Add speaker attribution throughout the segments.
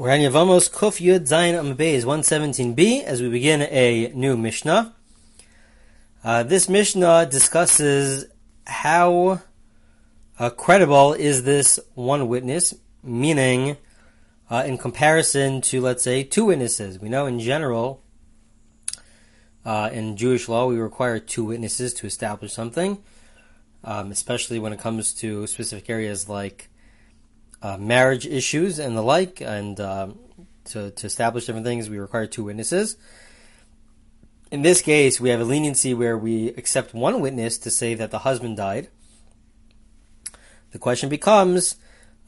Speaker 1: We're on Yavamos Kuf Yud Zayin Amabez 117b as we begin a new Mishnah. Uh, this Mishnah discusses how uh, credible is this one witness, meaning uh, in comparison to, let's say, two witnesses. We know in general, uh, in Jewish law, we require two witnesses to establish something, um, especially when it comes to specific areas like uh, marriage issues and the like, and um, to, to establish different things, we require two witnesses. In this case, we have a leniency where we accept one witness to say that the husband died. The question becomes,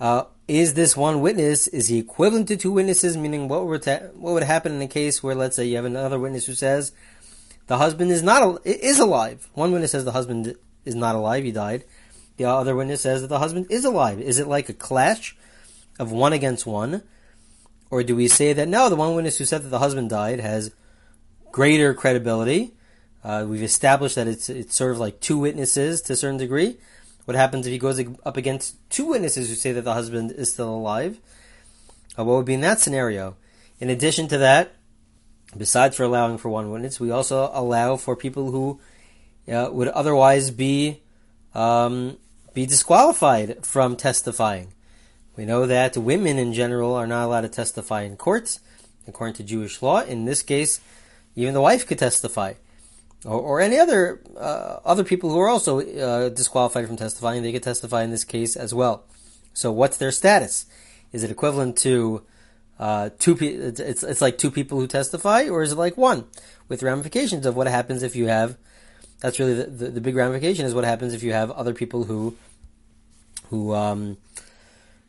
Speaker 1: uh, is this one witness, is he equivalent to two witnesses? Meaning, what would, ta- what would happen in a case where, let's say, you have another witness who says the husband is not is alive. One witness says the husband is not alive; he died. The other witness says that the husband is alive. Is it like a clash of one against one? Or do we say that no, the one witness who said that the husband died has greater credibility? Uh, we've established that it's, it's sort of like two witnesses to a certain degree. What happens if he goes up against two witnesses who say that the husband is still alive? Uh, what would be in that scenario? In addition to that, besides for allowing for one witness, we also allow for people who uh, would otherwise be um, be disqualified from testifying. We know that women in general are not allowed to testify in courts, according to Jewish law. In this case, even the wife could testify, or, or any other uh, other people who are also uh, disqualified from testifying. They could testify in this case as well. So, what's their status? Is it equivalent to uh, two? Pe- it's it's like two people who testify, or is it like one with ramifications of what happens if you have that's really the, the, the, big ramification is what happens if you have other people who who um,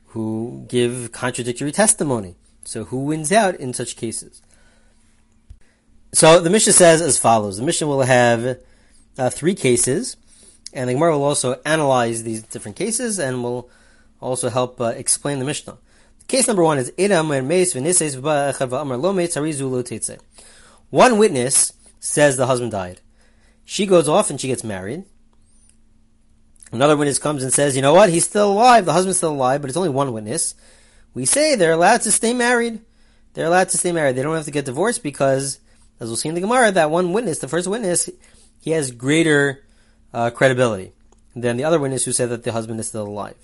Speaker 1: who give contradictory testimony. So who wins out in such cases? So the Mishnah says as follows: the Mishnah will have uh, three cases, and the Gemara will also analyze these different cases and will also help uh, explain the Mishnah. Case number one is One witness says the husband died. She goes off and she gets married. Another witness comes and says, you know what, he's still alive, the husband's still alive, but it's only one witness. We say they're allowed to stay married. They're allowed to stay married. They don't have to get divorced because, as we'll see in the Gemara, that one witness, the first witness, he has greater uh, credibility than the other witness who said that the husband is still alive.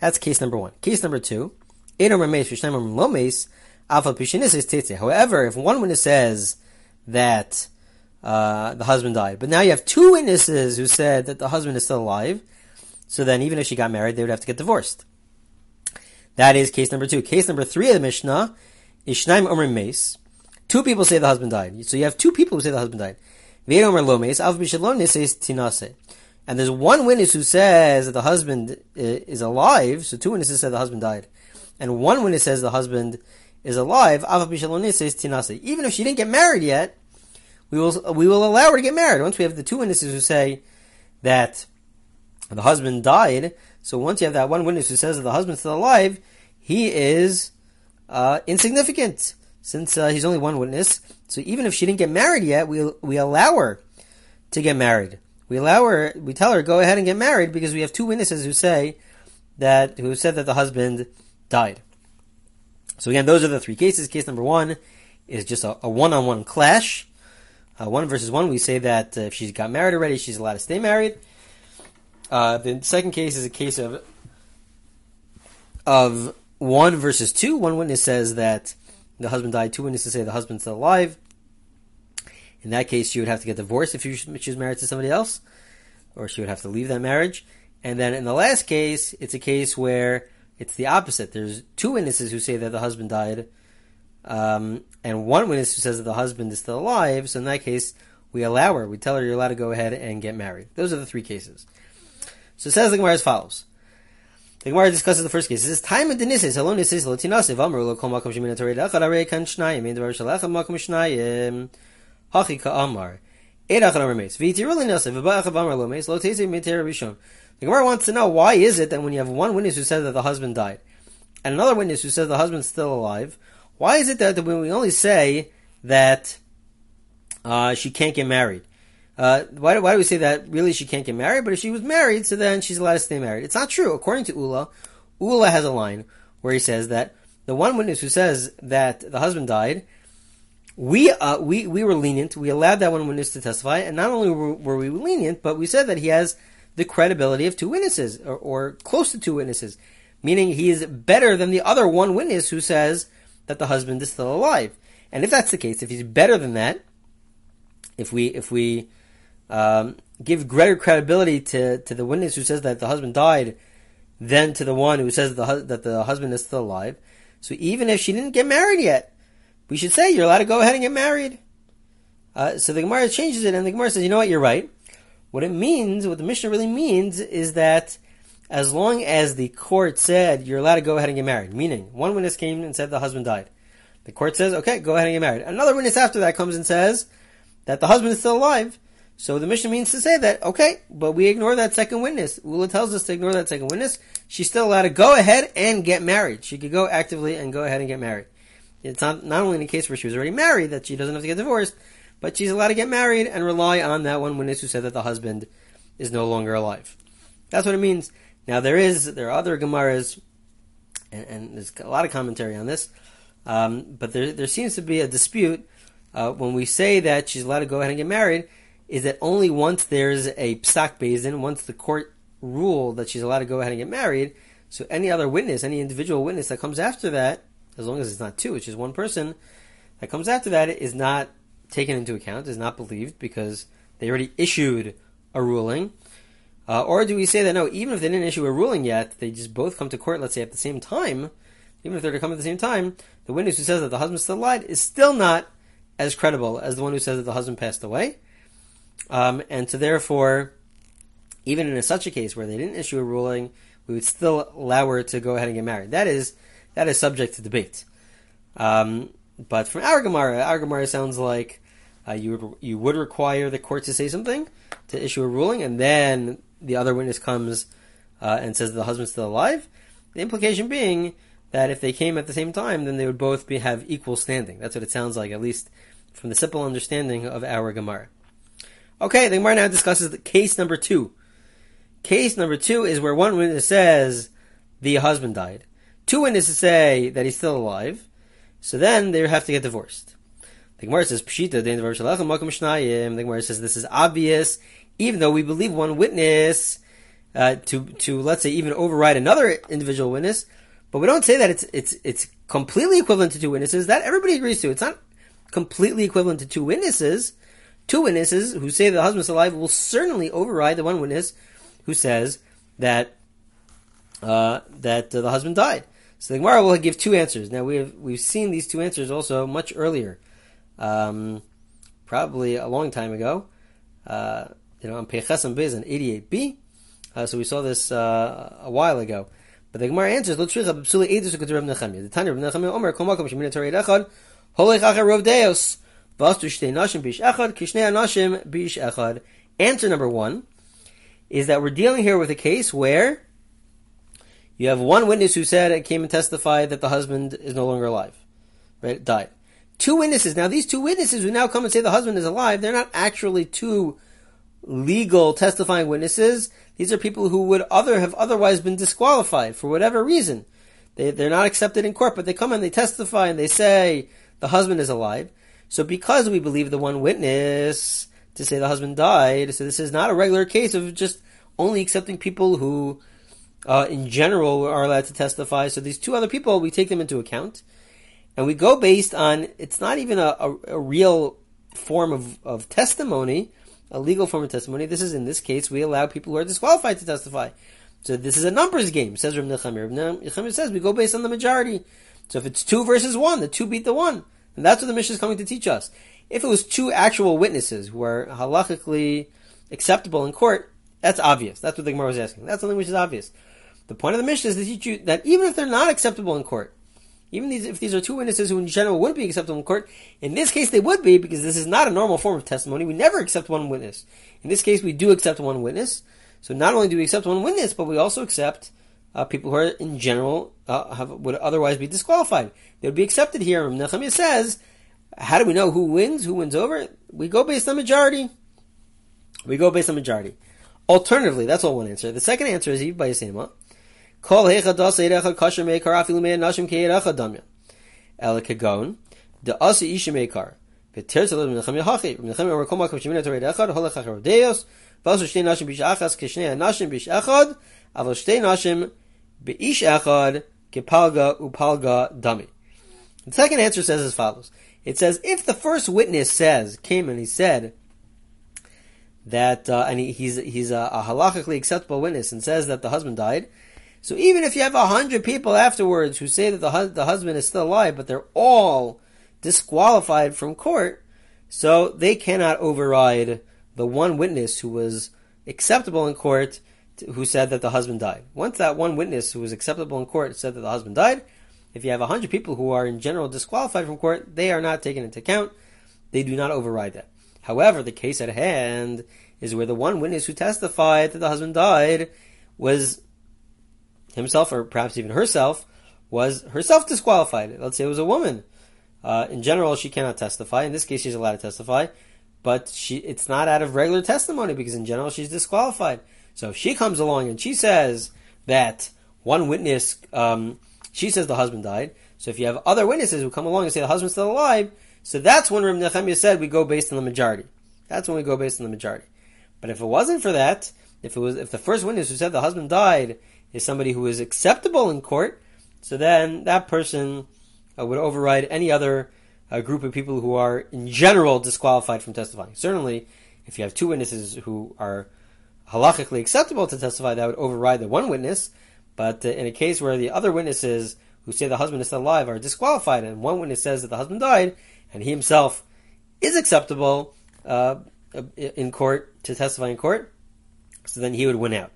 Speaker 1: That's case number one. Case number two, however, if one witness says that uh, the husband died. But now you have two witnesses who said that the husband is still alive. So then, even if she got married, they would have to get divorced. That is case number two. Case number three of the Mishnah is Shnaim Omer Mace. Two people say the husband died. So you have two people who say the husband died. And there's one witness who says that the husband is alive. So two witnesses said the husband died. And one witness says the husband is alive. Even if she didn't get married yet, we will we will allow her to get married. Once we have the two witnesses who say that the husband died, so once you have that one witness who says that the husband's still alive, he is uh, insignificant since uh, he's only one witness. So even if she didn't get married yet, we we allow her to get married. We allow her. We tell her go ahead and get married because we have two witnesses who say that who said that the husband died. So again, those are the three cases. Case number one is just a, a one-on-one clash uh, one versus one, we say that uh, if she's got married already, she's allowed to stay married. Uh, the second case is a case of of one versus two. One witness says that the husband died. Two witnesses say the husband's still alive. In that case, she would have to get divorced if she was married to somebody else, or she would have to leave that marriage. And then in the last case, it's a case where it's the opposite. There's two witnesses who say that the husband died um, and one witness who says that the husband is still alive, so in that case, we allow her, we tell her you're allowed to go ahead and get married. Those are the three cases. So it says the Gemara as follows. The Gemara discusses the first case. It says, "Time of denisis, alone nisis lo tinasiv amru kol makom shemin torei dachad arei kan shnayim ein devar shalach makom shnayim hachi ka amar edach amar meis v'yitirul nasiv v'ba'ach amar lo meis lo tezi miter rishon." The Gemara wants to know why is it that when you have one witness who says that the husband died, and another witness who says the husband's still alive, why is it that when we only say that uh, she can't get married? Uh, why, do, why do we say that really she can't get married? But if she was married, so then she's allowed to stay married. It's not true. According to Ula, Ula has a line where he says that the one witness who says that the husband died, we uh, we we were lenient. We allowed that one witness to testify, and not only were, were we lenient, but we said that he has the credibility of two witnesses, or, or close to two witnesses, meaning he is better than the other one witness who says that the husband is still alive. And if that's the case, if he's better than that, if we if we um, give greater credibility to, to the witness who says that the husband died than to the one who says that the, that the husband is still alive. So even if she didn't get married yet, we should say you're allowed to go ahead and get married. Uh, so the Gemara changes it, and the Gemara says, you know what, you're right. What it means, what the Mishnah really means, is that as long as the court said you're allowed to go ahead and get married, meaning one witness came and said the husband died, the court says, okay, go ahead and get married. Another witness after that comes and says that the husband is still alive. So the Mishnah means to say that, okay, but we ignore that second witness. Ula tells us to ignore that second witness. She's still allowed to go ahead and get married. She could go actively and go ahead and get married. It's not, not only in a case where she was already married that she doesn't have to get divorced, but she's allowed to get married and rely on that one witness who said that the husband is no longer alive. That's what it means. Now there is, there are other Gemaras, and, and there's a lot of commentary on this, um, but there, there seems to be a dispute uh, when we say that she's allowed to go ahead and get married, is that only once there's a psak bezin, once the court rule that she's allowed to go ahead and get married, so any other witness, any individual witness that comes after that, as long as it's not two, which is one person, that comes after that is not taken into account, is not believed because they already issued a ruling. Uh, or do we say that no, even if they didn't issue a ruling yet, they just both come to court, let's say at the same time, even if they're to come at the same time, the witness who says that the husband still lied is still not as credible as the one who says that the husband passed away. Um, and so therefore, even in a, such a case where they didn't issue a ruling, we would still allow her to go ahead and get married. That is that is subject to debate. Um, but from our Gemara, our Gemara sounds like uh, you would you would require the court to say something to issue a ruling, and then the other witness comes uh, and says the husband's still alive. The implication being that if they came at the same time, then they would both be have equal standing. That's what it sounds like, at least from the simple understanding of our Gemara. Okay, the Gemara now discusses the case number two. Case number two is where one witness says the husband died. Two witnesses say that he's still alive. So then they have to get divorced. The Gemara says, Pshita, the Gemara says this is obvious, even though we believe one witness uh, to, to, let's say, even override another individual witness, but we don't say that it's, it's, it's completely equivalent to two witnesses. That everybody agrees to. It's not completely equivalent to two witnesses. Two witnesses who say the husband's alive will certainly override the one witness who says that uh, that uh, the husband died. So the Gemara will give two answers. Now we have we've seen these two answers also much earlier, um, probably a long time ago. Uh, you know, on Peches and Bez 88b. Uh, so we saw this uh, a while ago. But the Gemara answers. The Tanya. Answer number one is that we're dealing here with a case where you have one witness who said it came and testified that the husband is no longer alive, right? Died. Two witnesses. Now these two witnesses who now come and say the husband is alive, they're not actually two legal testifying witnesses. These are people who would other have otherwise been disqualified for whatever reason. They, they're not accepted in court, but they come and they testify and they say the husband is alive. So because we believe the one witness to say the husband died, so this is not a regular case of just only accepting people who, uh, in general, are allowed to testify. So these two other people, we take them into account. And we go based on, it's not even a, a, a real form of, of testimony, a legal form of testimony. This is in this case we allow people who are disqualified to testify. So this is a numbers game, says Rav Nechemia. Rav Nechemia says we go based on the majority. So if it's two versus one, the two beat the one. And that's what the Mishnah is coming to teach us. If it was two actual witnesses who are halachically acceptable in court, that's obvious. That's what the Gemara was asking. That's something which is obvious. The point of the Mishnah is to teach you that even if they're not acceptable in court, even these, if these are two witnesses who in general wouldn't be acceptable in court, in this case they would be because this is not a normal form of testimony. We never accept one witness. In this case, we do accept one witness. So not only do we accept one witness, but we also accept uh, people who are in general uh, have, would otherwise be disqualified. They would be accepted here. Nehemiah says, how do we know who wins? Who wins over? We go based on majority. We go based on majority. Alternatively, that's all one answer. The second answer is by Yisema. Kol hecha erecha kasher meikar afilu mei nashim erecha damya. Ela de meikar. B'nechem yamar kol deos, v'asu shtei nashim bish achas, nashim bish echad, shtei nashim bish echad, kepalga upalga dami. The second answer says as follows. It says, if the first witness says, came and he said, that, uh, and he, he's, he's a, a halachically acceptable witness and says that the husband died, so even if you have a hundred people afterwards who say that the, the husband is still alive, but they're all disqualified from court, so they cannot override the one witness who was acceptable in court who said that the husband died. Once that one witness who was acceptable in court said that the husband died, if you have a hundred people who are in general disqualified from court, they are not taken into account. They do not override that. However, the case at hand is where the one witness who testified that the husband died was himself, or perhaps even herself, was herself disqualified. Let's say it was a woman. Uh, in general, she cannot testify. In this case, she's allowed to testify, but she it's not out of regular testimony because in general she's disqualified. So if she comes along and she says that one witness, um, she says the husband died. So if you have other witnesses who come along and say the husband's still alive, so that's when Reb Nechemia said we go based on the majority. That's when we go based on the majority. But if it wasn't for that, if it was if the first witness who said the husband died is somebody who is acceptable in court, so then that person uh, would override any other uh, group of people who are in general disqualified from testifying. Certainly, if you have two witnesses who are halachically acceptable to testify, that would override the one witness. But uh, in a case where the other witnesses who say the husband is still alive are disqualified, and one witness says that the husband died, and he himself is acceptable uh, in court to testify in court, so then he would win out.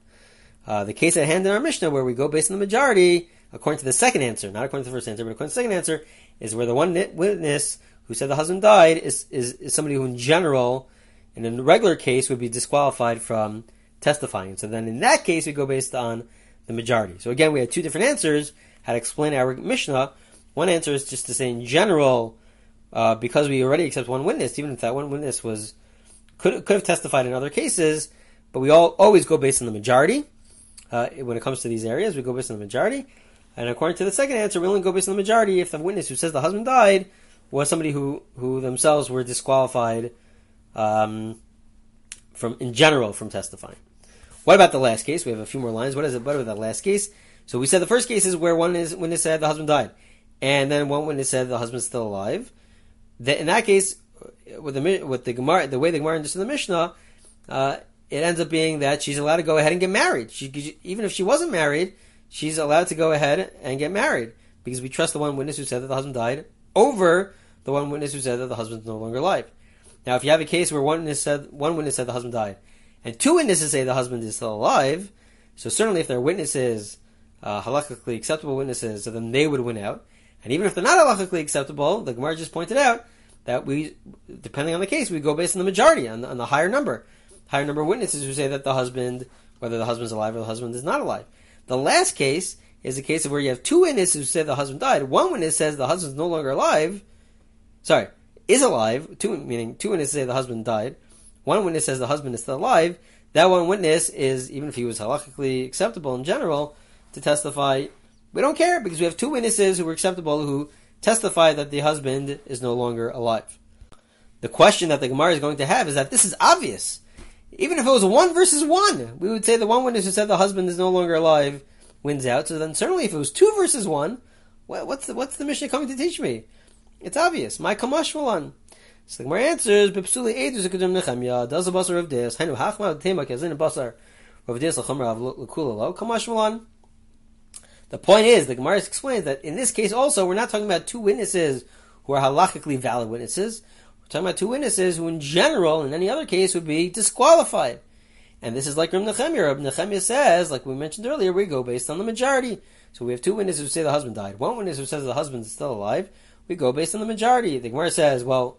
Speaker 1: Uh, the case at hand in our Mishnah, where we go based on the majority, according to the second answer, not according to the first answer, but according to the second answer, is where the one witness who said the husband died is, is, is somebody who, in general, in a regular case, would be disqualified from testifying. So then, in that case, we go based on the majority. So again, we had two different answers how to explain our Mishnah. One answer is just to say, in general, uh, because we already accept one witness, even if that one witness was could could have testified in other cases, but we all always go based on the majority. Uh, when it comes to these areas, we go based on the majority. And according to the second answer, we only go based on the majority if the witness who says the husband died was somebody who, who themselves were disqualified um, from in general from testifying. What about the last case? We have a few more lines. What is it? What about the last case? So we said the first case is where one is witness said the husband died, and then one witness said the husband's still alive. in that case, with the with the Gemara, the way the Gemara understood the Mishnah, uh, it ends up being that she's allowed to go ahead and get married. She, even if she wasn't married, she's allowed to go ahead and get married because we trust the one witness who said that the husband died over the one witness who said that the husband's no longer alive. Now, if you have a case where one witness said one witness said the husband died, and two witnesses say the husband is still alive, so certainly if they're witnesses, uh, halakhically acceptable witnesses, so then they would win out. And even if they're not halakhically acceptable, the Gemara just pointed out that we, depending on the case, we go based on the majority, on the, on the higher number higher number of witnesses who say that the husband, whether the husband's alive or the husband is not alive. The last case is a case of where you have two witnesses who say the husband died. One witness says the husband's no longer alive. Sorry, is alive. Two meaning two witnesses say the husband died. One witness says the husband is still alive. That one witness is even if he was halakhically acceptable in general to testify. We don't care because we have two witnesses who were acceptable who testify that the husband is no longer alive. The question that the Gemara is going to have is that this is obvious. Even if it was one versus one, we would say the one witness who said the husband is no longer alive wins out. So then, certainly, if it was two versus one, what's the what's the Mishnah coming to teach me? It's obvious. My kamashvalan. So the Gemara answers, "Bepsuli edus nechemya does the basar of this hachma tema kezin basar of this lachamra of lekulalo kamashvalan." The point is, the Gemara explains that in this case also, we're not talking about two witnesses who are halachically valid witnesses. We're talking about two witnesses who, in general, in any other case, would be disqualified. And this is like Reb Nechemia. Says, like we mentioned earlier, we go based on the majority. So we have two witnesses who say the husband died. One witness who says the husband is still alive. We go based on the majority. The Gemara says, well,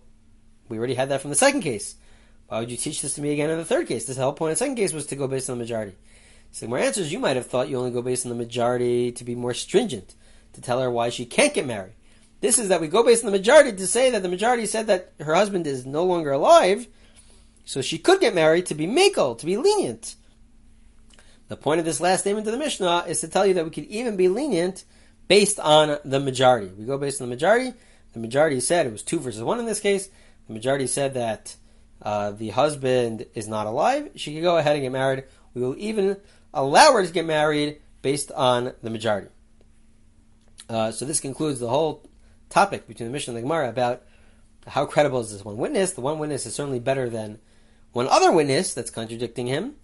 Speaker 1: we already had that from the second case. Why would you teach this to me again in the third case? This whole point of the second case was to go based on the majority. So Gemara answers, you might have thought you only go based on the majority to be more stringent, to tell her why she can't get married. This is that we go based on the majority to say that the majority said that her husband is no longer alive, so she could get married to be makel, to be lenient. The point of this last statement of the Mishnah is to tell you that we could even be lenient based on the majority. We go based on the majority. The majority said it was two versus one in this case. The majority said that uh, the husband is not alive. She could go ahead and get married. We will even allow her to get married based on the majority. Uh, so this concludes the whole topic between the Mishnah and the Gemara about how credible is this one witness. The one witness is certainly better than one other witness that's contradicting him,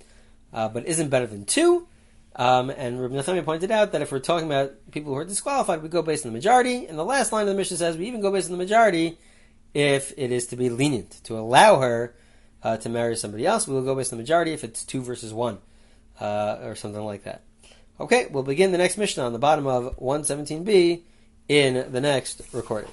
Speaker 1: uh, but isn't better than two. Um, and Rabbi Nathaniel pointed out that if we're talking about people who are disqualified, we go based on the majority. And the last line of the Mishnah says we even go based on the majority if it is to be lenient, to allow her uh, to marry somebody else. We will go based on the majority if it's two versus one, uh, or something like that. Okay, we'll begin the next Mishnah on the bottom of 117b in the next recording.